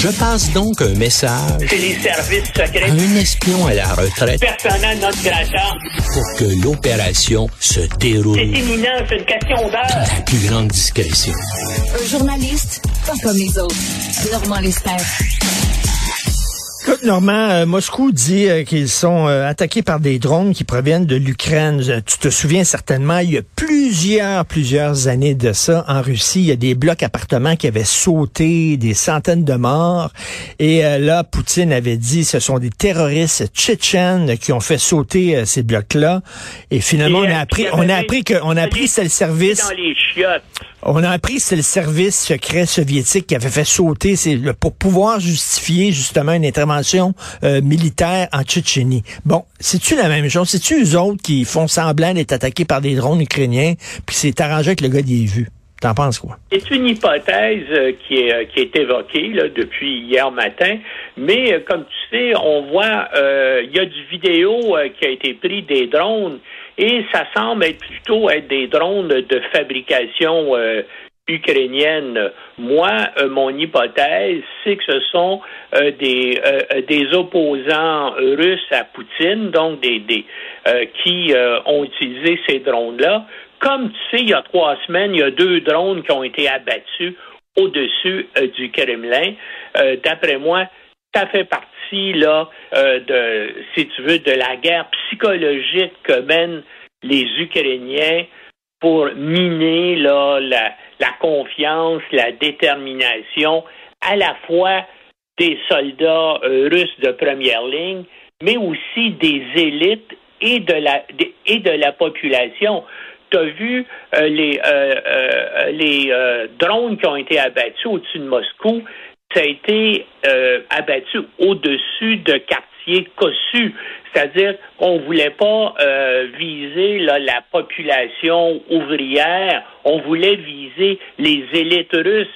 Je passe donc un message C'est les services secrets. à un espion à la retraite Personnel notre grata. pour que l'opération se C'est déroule imminent, c'est une question dans d'heure. la plus grande discrétion. Un journaliste pas comme les autres. Normand Lester. Écoute, Normand, euh, Moscou dit euh, qu'ils sont euh, attaqués par des drones qui proviennent de l'Ukraine. Tu te souviens certainement, il y a plusieurs, plusieurs années de ça, en Russie, il y a des blocs appartements qui avaient sauté, des centaines de morts. Et là, Poutine avait dit ce sont des terroristes tchétchènes qui ont fait sauter ces blocs-là. Et finalement, Et, on a appris, on a appris que, on a appris c'était le service. Dans les chiottes. On a appris c'est le service secret soviétique qui avait fait sauter c'est pour pouvoir justifier justement une intervention euh, militaire en Tchétchénie. Bon, c'est-tu la même chose? C'est-tu eux autres qui font semblant d'être attaqués par des drones ukrainiens puis c'est arrangé avec le gars des vues? T'en penses quoi? C'est une hypothèse euh, qui est, euh, qui est évoquée depuis hier matin, mais comme tu sais, on voit, il y a du vidéo qui a été pris des drones et ça semble être plutôt être des drones de fabrication ukrainienne. Moi, euh, mon hypothèse, c'est que ce sont euh, des, euh, des opposants russes à Poutine, donc des, des qui ont utilisé ces drones-là. Comme tu sais, il y a trois semaines, il y a deux drones qui ont été abattus au-dessus du Kremlin. D'après moi, ça fait partie là de, si tu veux, de la guerre psychologique que mènent les Ukrainiens pour miner là, la, la confiance, la détermination à la fois des soldats euh, russes de première ligne, mais aussi des élites et de la, et de la population. Tu as vu euh, les, euh, les drones qui ont été abattus au-dessus de Moscou, ça a été euh, abattu au-dessus de quartiers cossus. C'est-à-dire qu'on ne voulait pas euh, viser là, la population ouvrière, on voulait viser les élites russes.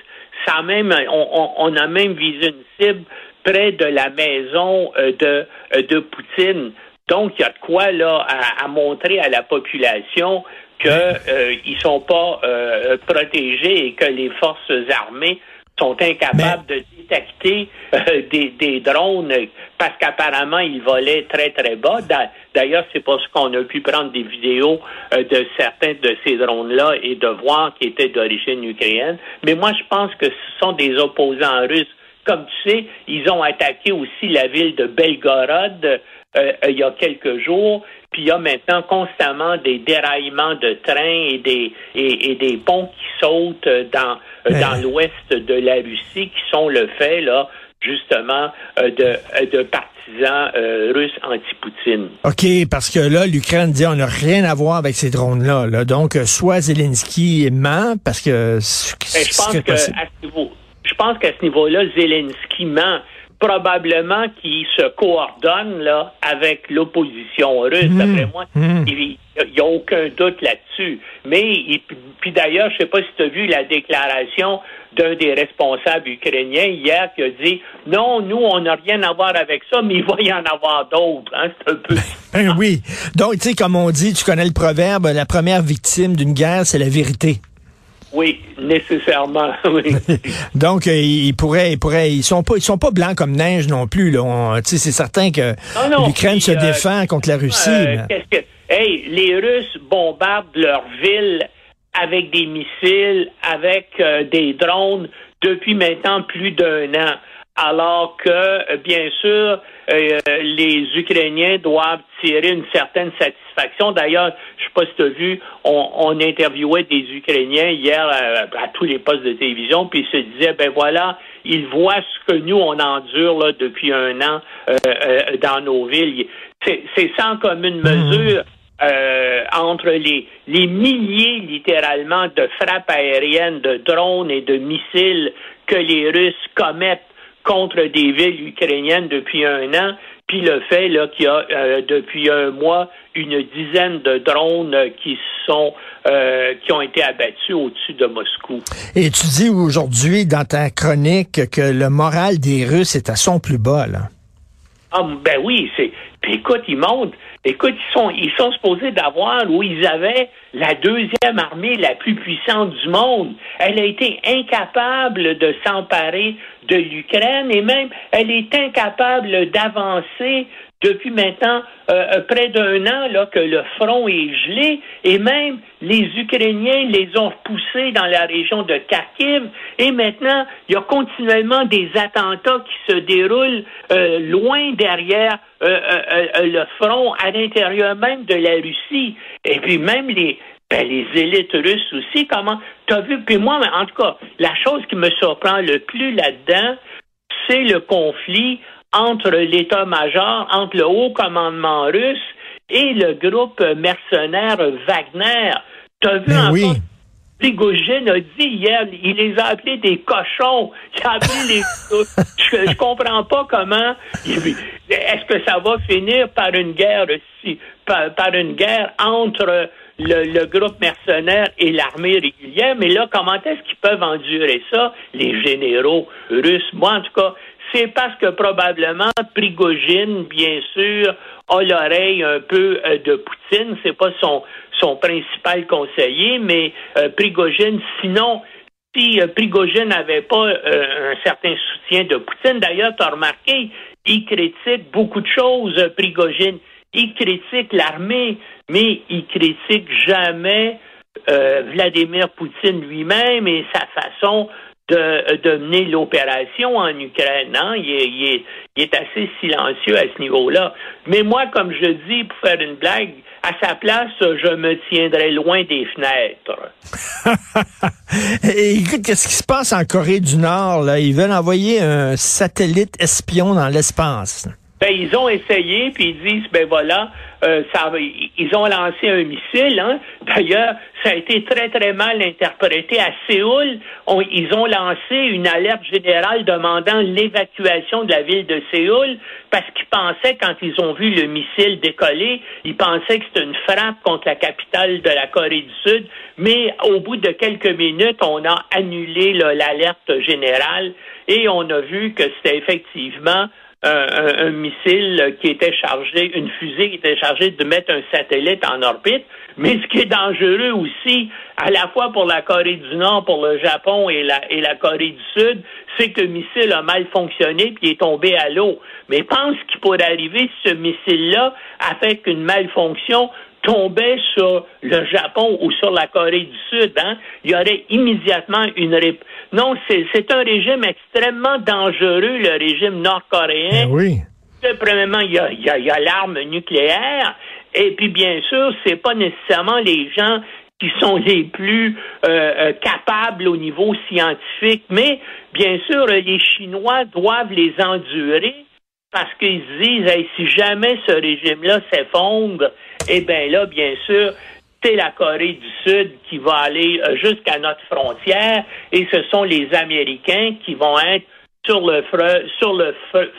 Ça a même, on, on- on a même visé une cible près de la maison euh, de, euh, de Poutine. Donc, il y a de quoi là à, à montrer à la population qu'ils ne sont pas euh, protégés et que les forces armées sont incapables de détecter euh, des, des drones parce qu'apparemment ils volaient très très bas. D'a- D'ailleurs, c'est parce qu'on a pu prendre des vidéos euh, de certains de ces drones-là et de voir qu'ils étaient d'origine ukrainienne. Mais moi, je pense que ce sont des opposants russes. Comme tu sais, ils ont attaqué aussi la ville de Belgorod euh, il y a quelques jours. Puis il y a maintenant constamment des déraillements de trains et des et, et des ponts qui sautent euh, dans euh, Mais- dans l'ouest de la Russie, qui sont le fait là justement euh, de de partisans euh, russes anti-Poutine. OK, parce que là, l'Ukraine dit on n'a rien à voir avec ces drones-là. là. Donc, soit Zelensky ment, parce que... Ben, je pense que à ce niveau, je pense qu'à ce niveau-là, Zelensky ment. Probablement qu'il se coordonne là avec l'opposition russe. Mhm. D'après moi, Mhm. il n'y a aucun doute là-dessus. Mais il- puis d'ailleurs, je sais pas si tu as vu la déclaration d'un des responsables ukrainiens hier qui a dit non, nous on n'a rien à voir avec ça, mais il va y en avoir d'autres. Hein? C'est un peu. Ben oui. Donc, tu sais, comme on dit, tu connais le proverbe, la première victime d'une guerre, c'est la vérité. Oui, nécessairement. Oui. Donc, euh, ils pourraient, ils pourraient, ils sont pas, ils sont pas blancs comme neige non plus. Là. C'est certain que l'Ukraine se euh, défend contre la Russie. Euh, mais- qu'est-ce que- Hey, les Russes bombardent leur ville avec des missiles, avec euh, des drones depuis maintenant plus d'un an. Alors que, euh, bien sûr, euh, les Ukrainiens doivent tirer une certaine satisfaction. D'ailleurs, je sais pas si tu as vu, on, on interviewait des Ukrainiens hier à, à tous les postes de télévision, puis ils se disaient, ben voilà, ils voient ce que nous, on endure là, depuis un an euh, euh, dans nos villes. C'est c'est sans commune mesure euh, entre les, les milliers, littéralement, de frappes aériennes, de drones et de missiles que les Russes commettent contre des villes ukrainiennes depuis un an, puis le fait là qu'il y a euh, depuis un mois une dizaine de drones qui sont euh, qui ont été abattus au-dessus de Moscou. Et tu dis aujourd'hui dans ta chronique que le moral des Russes est à son plus bas. Là. Ah ben oui, c'est puis écoute, ils montrent Écoute, ils sont, ils sont supposés d'avoir où ils avaient la deuxième armée la plus puissante du monde. Elle a été incapable de s'emparer de l'Ukraine et même elle est incapable d'avancer depuis maintenant euh, euh, près d'un an là, que le front est gelé et même les Ukrainiens les ont repoussés dans la région de Kharkiv et maintenant il y a continuellement des attentats qui se déroulent euh, loin derrière le front à l'intérieur même de la Russie. Et puis même les ben, les élites russes aussi comment t'as vu? Puis moi en tout cas la chose qui me surprend le plus là-dedans c'est le conflit entre l'état-major, entre le haut commandement russe et le groupe mercenaire Wagner. T'as vu ben oui. Prigogine a dit hier, il les a appelés des cochons. Il a appelé les. je, je comprends pas comment. Est-ce que ça va finir par une guerre aussi, par, par une guerre entre le, le, groupe mercenaire et l'armée régulière? Mais là, comment est-ce qu'ils peuvent endurer ça, les généraux russes? Moi, en tout cas, c'est parce que probablement Prigogine, bien sûr, a l'oreille un peu euh, de Poutine. C'est pas son son principal conseiller, mais euh, Prigogine, sinon, si euh, Prigogine n'avait pas un certain soutien de Poutine, d'ailleurs, tu as remarqué, il critique beaucoup de choses, Prigogine. Il critique l'armée, mais il critique jamais Vladimir Poutine lui-même et sa façon de, mener l'opération en Ukraine. Hein? Il, est, assez silencieux à ce niveau-là. Mais moi, comme je dis, pour faire une blague, à sa place, je me tiendrai loin des fenêtres. écoute, qu'est-ce qui se passe en Corée du Nord? Là? Ils veulent envoyer un satellite espion dans l'espace. Ben, ils ont essayé, puis ils disent, ben voilà, euh, ça, ils ont lancé un missile. Hein. D'ailleurs, ça a été très, très mal interprété. À Séoul, ils ont lancé une alerte générale demandant l'évacuation de la ville de Séoul parce qu'ils pensaient, quand ils ont vu le missile décoller, ils pensaient que c'était une frappe contre la capitale de la Corée du Sud. Mais au bout de quelques minutes, on a annulé l'alerte générale et on a vu que c'était effectivement un, missile qui était chargé, une fusée qui était chargée de mettre un satellite en orbite. Mais ce qui est dangereux aussi, à la fois pour la Corée du Nord, pour le Japon et la, et la Corée du Sud, c'est que le missile a mal fonctionné puis est tombé à l'eau. Mais pense qu'il pourrait arriver si ce missile-là, avec une malfonction, tombait sur le Japon ou sur la Corée du Sud, hein, il y aurait immédiatement une réponse. Non, c'est un régime extrêmement dangereux, le régime nord-coréen. Ben oui. Premièrement, il y a, y a l'arme nucléaire, et puis bien sûr, c'est pas nécessairement les gens qui sont les plus euh, euh, capables au niveau scientifique, mais bien sûr, les Chinois doivent les endurer parce qu'ils disent si jamais ce régime-là s'effondre, eh bien là, bien sûr, c'est la Corée du Sud qui va aller euh, jusqu'à notre frontière et ce sont les Américains qui vont être sur le, fleuve, sur le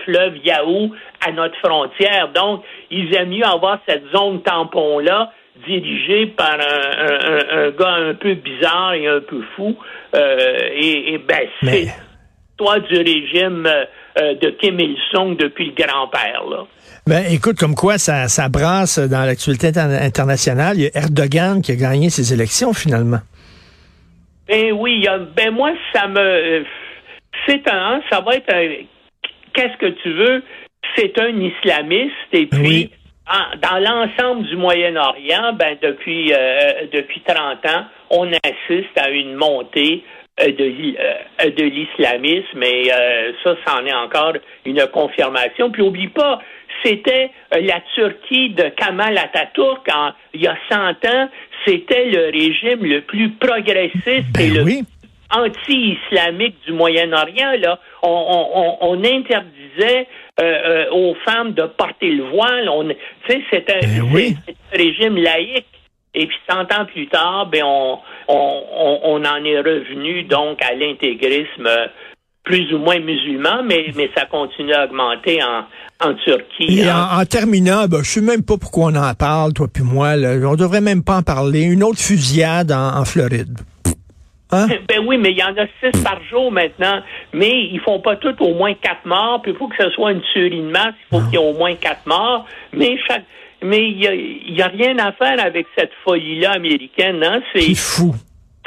fleuve Yahoo à notre frontière. Donc, ils aiment mieux avoir cette zone tampon-là dirigée par un, gars un peu bizarre et un peu fou. Euh, et, ben, c'est toi du régime euh, de Kim Il-sung depuis le grand-père. Ben, écoute, comme quoi ça, ça brasse dans l'actualité internationale. Il y a Erdogan qui a gagné ses élections finalement. Ben oui, ben moi, ça me. C'est un. Ça va être un. Qu'est-ce que tu veux? C'est un islamiste et puis. dans l'ensemble du Moyen-Orient, ben depuis euh, depuis 30 ans, on assiste à une montée euh, de, euh, de l'islamisme et ça, c'en est encore une confirmation. Puis oublie pas, c'était euh, la Turquie de Kamal Atatürk il y a 100 ans, c'était le régime le plus progressiste ben et le anti-islamique du Moyen-Orient. Là, on, interdisait euh, euh, aux femmes de porter le voile. On, c'était ben un régime laïque. Et puis, 100 ans plus tard, ben, on, on, en est revenu donc à l'intégrisme plus ou moins musulman, mais, mais ça continue à augmenter en, en Turquie. Et en, terminant, ben, je sais même pas pourquoi on en parle, toi puis moi. Là. On devrait même pas en parler. Une autre fusillade en, Floride. Hein? Ben oui, mais il y en a six par jour maintenant. Mais ils font pas toutes au moins quatre morts. Puis il faut que ce soit une tuerie de masse. Il faut qu'il y ait au moins quatre morts. Mais chaque mais il y a, y a rien à faire avec cette folie-là américaine. Hein? C'est fou.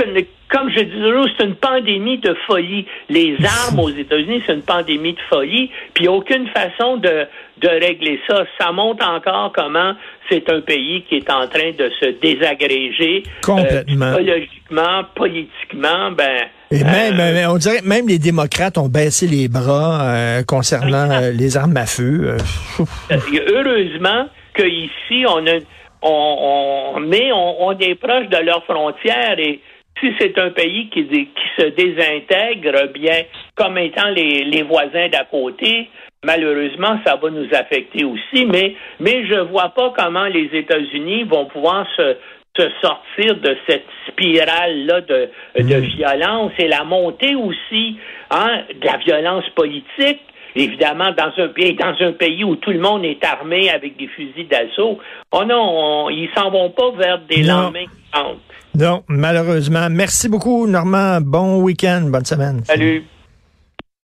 Une, comme je dis toujours, c'est une pandémie de folie. Les armes aux États-Unis, c'est une pandémie de folie. Puis il n'y a aucune façon de, de régler ça. Ça montre encore comment c'est un pays qui est en train de se désagréger. Euh, Complètement. psychologiquement, politiquement, ben. Et même, euh, on dirait même les démocrates ont baissé les bras euh, concernant les armes à feu. heureusement qu'ici, on a, on, on, mais on, on est proche de leurs frontières et si c'est un pays qui, qui, se désintègre, bien, comme étant les, les voisins d'à côté, malheureusement, ça va nous affecter aussi, mais, mais je vois pas comment les États-Unis vont pouvoir se, se sortir de cette spirale-là de, de hmm. violence et la montée aussi hein, de la violence politique évidemment, dans un pays, dans un pays où tout le monde est armé avec des fusils d'assaut, oh non, ils s'en vont pas vers des lendemains non, malheureusement. Merci beaucoup, Normand. Bon week-end. Bonne semaine. Salut.